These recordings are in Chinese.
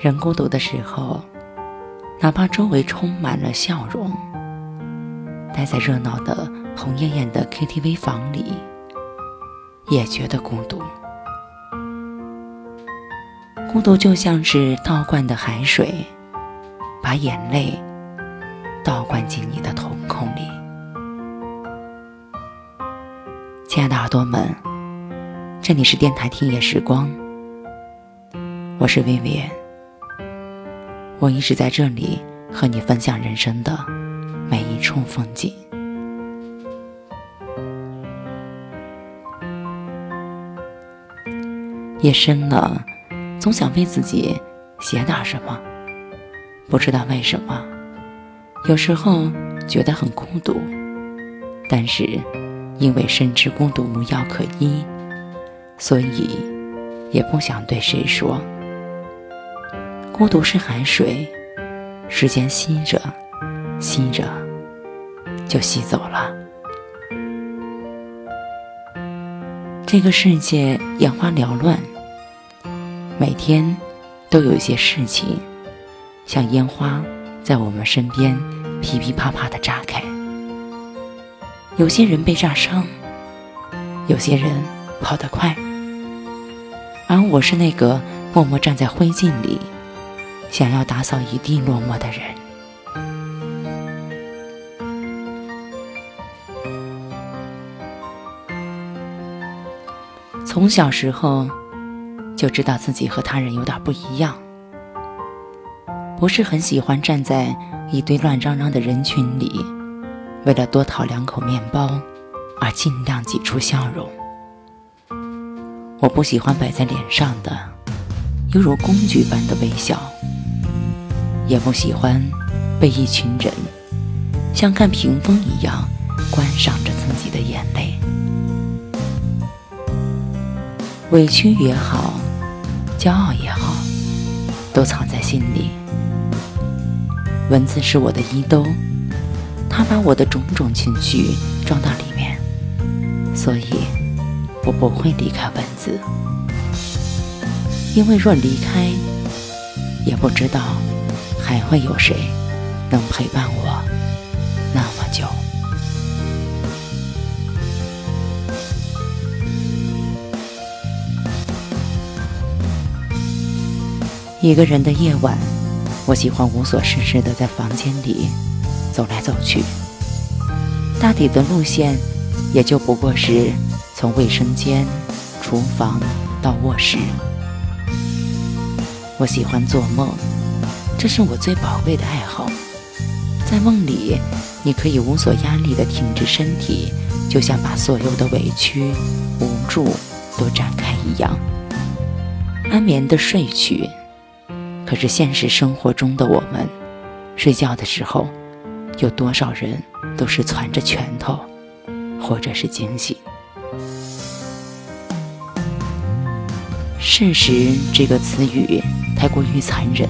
人孤独的时候，哪怕周围充满了笑容，待在热闹的红艳艳的 KTV 房里，也觉得孤独。孤独就像是倒灌的海水，把眼泪倒灌进你的瞳孔里。亲爱的耳朵们，这里是电台听夜时光，我是 Vivian。我一直在这里和你分享人生的每一处风景。夜深了，总想为自己写点什么，不知道为什么，有时候觉得很孤独，但是因为深知孤独无药可医，所以也不想对谁说。孤独是海水，时间吸着，吸着，就吸走了。这个世界眼花缭乱，每天都有一些事情，像烟花在我们身边噼噼啪啪的炸开。有些人被炸伤，有些人跑得快，而我是那个默默站在灰烬里。想要打扫一地落寞的人，从小时候就知道自己和他人有点不一样，不是很喜欢站在一堆乱嚷嚷的人群里，为了多讨两口面包而尽量挤出笑容。我不喜欢摆在脸上的犹如工具般的微笑。也不喜欢被一群人像看屏风一样观赏着自己的眼泪，委屈也好，骄傲也好，都藏在心里。文字是我的衣兜，它把我的种种情绪装到里面，所以我不会离开文字，因为若离开，也不知道。还会有谁能陪伴我那么久？一个人的夜晚，我喜欢无所事事的在房间里走来走去。大抵的路线也就不过是从卫生间、厨房到卧室。我喜欢做梦。这是我最宝贵的爱好，在梦里，你可以无所压力地挺直身体，就像把所有的委屈、无助都展开一样，安眠的睡去。可是现实生活中的我们，睡觉的时候，有多少人都是攥着拳头，或者是惊醒？事实这个词语太过于残忍。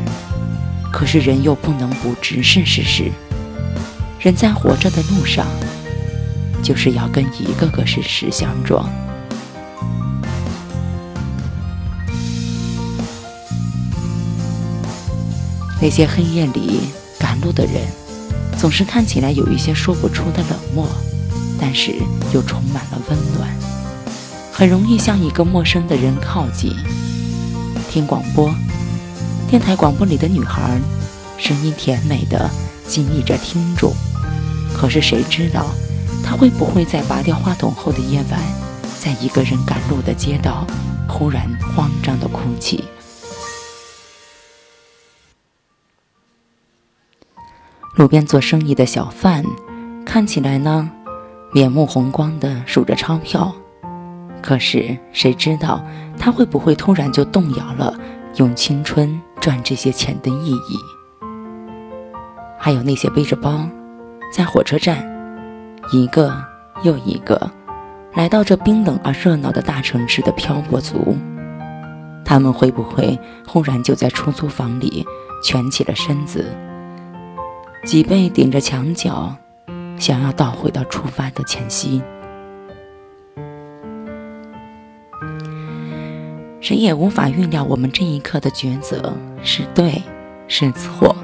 可是人又不能不直视事实，人在活着的路上，就是要跟一个个事实相撞。那些黑夜里赶路的人，总是看起来有一些说不出的冷漠，但是又充满了温暖，很容易向一个陌生的人靠近，听广播。电台广播里的女孩，声音甜美的激励着听众。可是谁知道，她会不会在拔掉话筒后的夜晚，在一个人赶路的街道，忽然慌张的哭泣？路边做生意的小贩，看起来呢，面目红光的数着钞票。可是谁知道，他会不会突然就动摇了？用青春赚这些钱的意义，还有那些背着包在火车站一个又一个来到这冰冷而热闹的大城市的漂泊族，他们会不会忽然就在出租房里蜷起了身子，脊背顶着墙角，想要倒回到出发的前夕？谁也无法预料我们这一刻的抉择是对是错。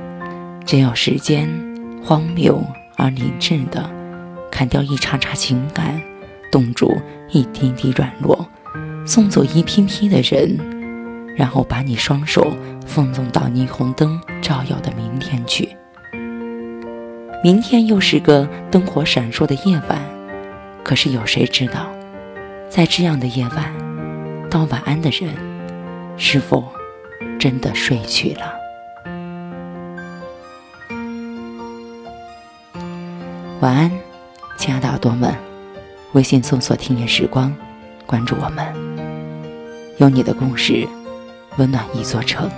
只有时间，荒谬而理智的砍掉一茬茬情感，冻住一滴滴软弱，送走一批批的人，然后把你双手奉送到霓虹灯照耀的明天去。明天又是个灯火闪烁的夜晚，可是有谁知道，在这样的夜晚，道晚安的人，是否真的睡去了？晚安，亲爱的耳朵们！微信搜索“听夜时光”，关注我们，有你的故事，温暖一座城。